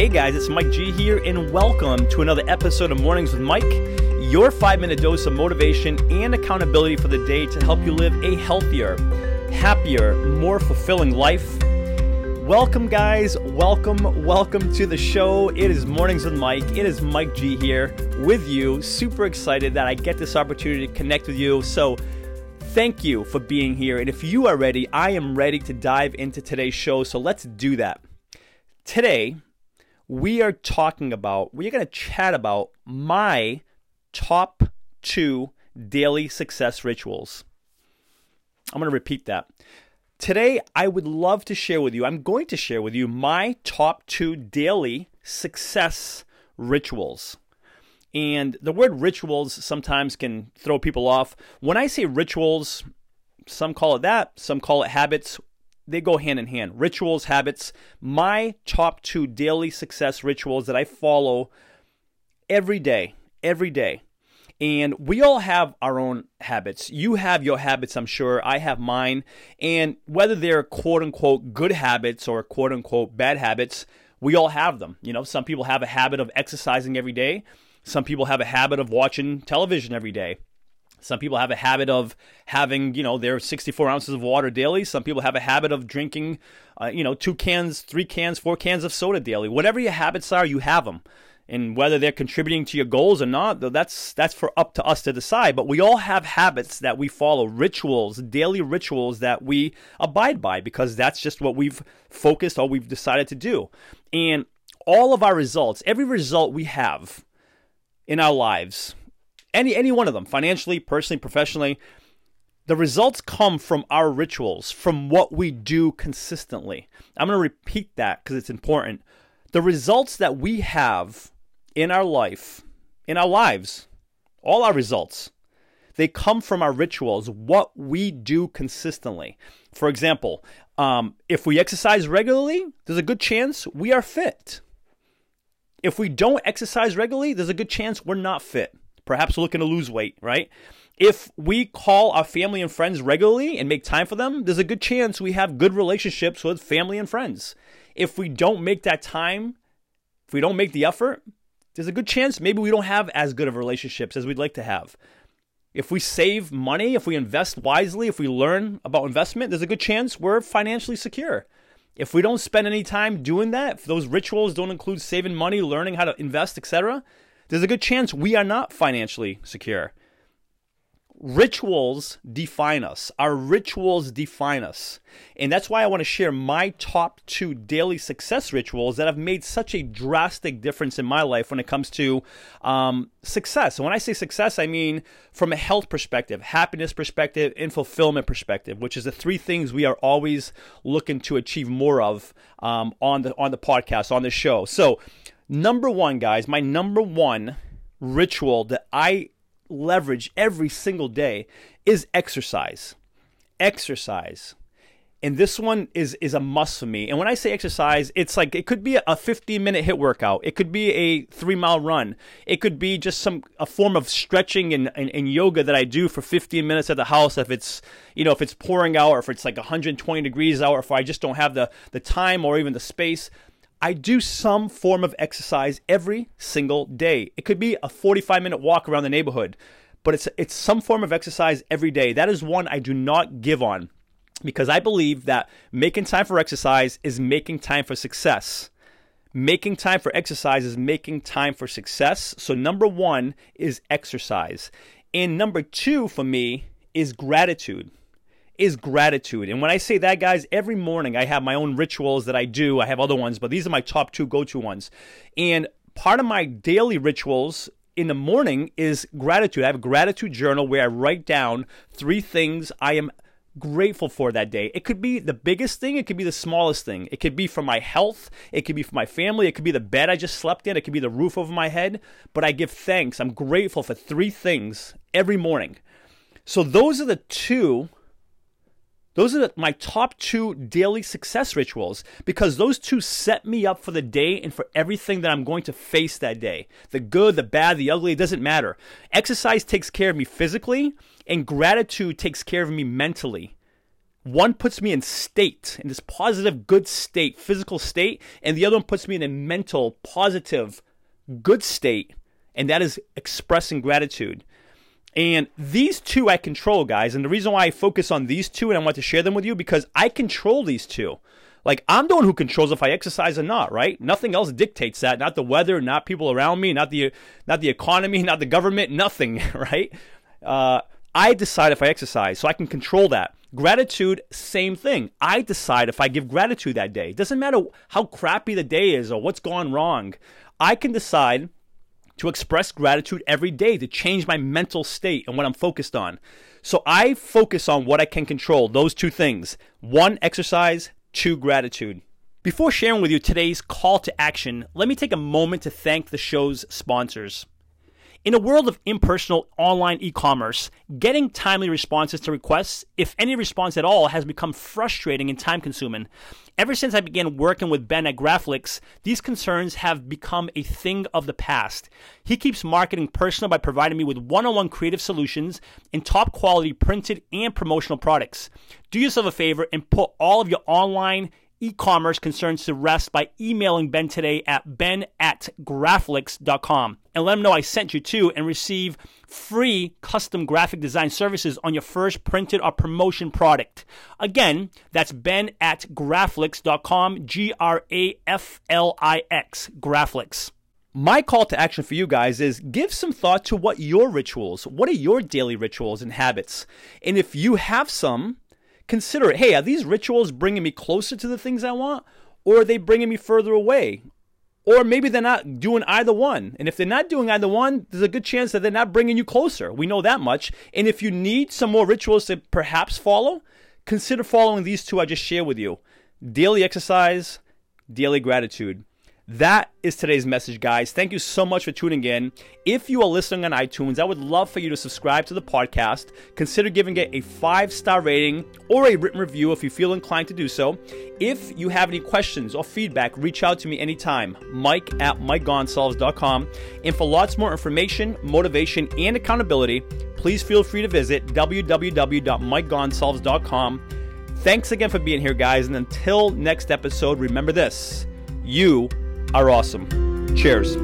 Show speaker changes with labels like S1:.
S1: Hey guys, it's Mike G here, and welcome to another episode of Mornings with Mike, your five minute dose of motivation and accountability for the day to help you live a healthier, happier, more fulfilling life. Welcome, guys. Welcome, welcome to the show. It is Mornings with Mike. It is Mike G here with you. Super excited that I get this opportunity to connect with you. So, thank you for being here. And if you are ready, I am ready to dive into today's show. So, let's do that. Today, we are talking about, we're going to chat about my top two daily success rituals. I'm going to repeat that. Today, I would love to share with you, I'm going to share with you my top two daily success rituals. And the word rituals sometimes can throw people off. When I say rituals, some call it that, some call it habits they go hand in hand. Rituals, habits. My top two daily success rituals that I follow every day, every day. And we all have our own habits. You have your habits, I'm sure. I have mine. And whether they're quote unquote good habits or quote unquote bad habits, we all have them. You know, some people have a habit of exercising every day. Some people have a habit of watching television every day. Some people have a habit of having, you know, their 64 ounces of water daily. Some people have a habit of drinking, uh, you know, two cans, three cans, four cans of soda daily. Whatever your habits are, you have them. And whether they're contributing to your goals or not, that's that's for up to us to decide. But we all have habits that we follow, rituals, daily rituals that we abide by because that's just what we've focused or we've decided to do. And all of our results, every result we have in our lives, any any one of them, financially, personally, professionally, the results come from our rituals, from what we do consistently. I'm going to repeat that because it's important. The results that we have in our life, in our lives, all our results, they come from our rituals, what we do consistently. For example, um, if we exercise regularly, there's a good chance we are fit. If we don't exercise regularly, there's a good chance we're not fit perhaps looking to lose weight, right? If we call our family and friends regularly and make time for them, there's a good chance we have good relationships with family and friends. If we don't make that time, if we don't make the effort, there's a good chance maybe we don't have as good of relationships as we'd like to have. If we save money, if we invest wisely, if we learn about investment, there's a good chance we're financially secure. If we don't spend any time doing that, if those rituals don't include saving money, learning how to invest, etc., there's a good chance we are not financially secure. Rituals define us. Our rituals define us. And that's why I want to share my top two daily success rituals that have made such a drastic difference in my life when it comes to um, success. And when I say success, I mean from a health perspective, happiness perspective, and fulfillment perspective, which is the three things we are always looking to achieve more of um, on the on the podcast, on the show. So Number one, guys, my number one ritual that I leverage every single day is exercise. Exercise. And this one is is a must for me. And when I say exercise, it's like it could be a 15 minute HIIT workout. It could be a three mile run. It could be just some a form of stretching and, and, and yoga that I do for 15 minutes at the house if it's you know if it's pouring out or if it's like 120 degrees out or if I just don't have the the time or even the space. I do some form of exercise every single day. It could be a 45 minute walk around the neighborhood, but it's it's some form of exercise every day. That is one I do not give on because I believe that making time for exercise is making time for success. Making time for exercise is making time for success. So number 1 is exercise. And number 2 for me is gratitude is gratitude. And when I say that, guys, every morning I have my own rituals that I do. I have other ones, but these are my top two go to ones. And part of my daily rituals in the morning is gratitude. I have a gratitude journal where I write down three things I am grateful for that day. It could be the biggest thing, it could be the smallest thing. It could be for my health, it could be for my family, it could be the bed I just slept in, it could be the roof over my head, but I give thanks. I'm grateful for three things every morning. So those are the two those are my top two daily success rituals because those two set me up for the day and for everything that I'm going to face that day. The good, the bad, the ugly, it doesn't matter. Exercise takes care of me physically, and gratitude takes care of me mentally. One puts me in state, in this positive, good state, physical state, and the other one puts me in a mental, positive, good state, and that is expressing gratitude. And these two I control, guys. And the reason why I focus on these two and I want to share them with you because I control these two. Like I'm the one who controls if I exercise or not, right? Nothing else dictates that. Not the weather, not people around me, not the not the economy, not the government, nothing, right? Uh, I decide if I exercise, so I can control that. Gratitude, same thing. I decide if I give gratitude that day. It doesn't matter how crappy the day is or what's gone wrong. I can decide to express gratitude every day to change my mental state and what I'm focused on. So I focus on what I can control, those two things. One, exercise, two, gratitude. Before sharing with you today's call to action, let me take a moment to thank the show's sponsors. In a world of impersonal online e commerce, getting timely responses to requests, if any response at all, has become frustrating and time consuming. Ever since I began working with Ben at Graflix, these concerns have become a thing of the past. He keeps marketing personal by providing me with one on one creative solutions and top quality printed and promotional products. Do yourself a favor and put all of your online e-commerce concerns to rest by emailing Ben today at ben at graflix.com and let him know I sent you too and receive free custom graphic design services on your first printed or promotion product. Again, that's ben at graflix.com, G-R-A-F-L-I-X, Graflix. My call to action for you guys is give some thought to what your rituals, what are your daily rituals and habits? And if you have some, consider it. Hey, are these rituals bringing me closer to the things I want, or are they bringing me further away? Or maybe they're not doing either one. And if they're not doing either one, there's a good chance that they're not bringing you closer. We know that much. And if you need some more rituals to perhaps follow, consider following these two I just shared with you daily exercise, daily gratitude. That is today's message, guys. Thank you so much for tuning in. If you are listening on iTunes, I would love for you to subscribe to the podcast. Consider giving it a five star rating or a written review if you feel inclined to do so. If you have any questions or feedback, reach out to me anytime, mike at mikegonsalves.com. And for lots more information, motivation, and accountability, please feel free to visit www.mikegonsalves.com. Thanks again for being here, guys. And until next episode, remember this you are awesome. Cheers.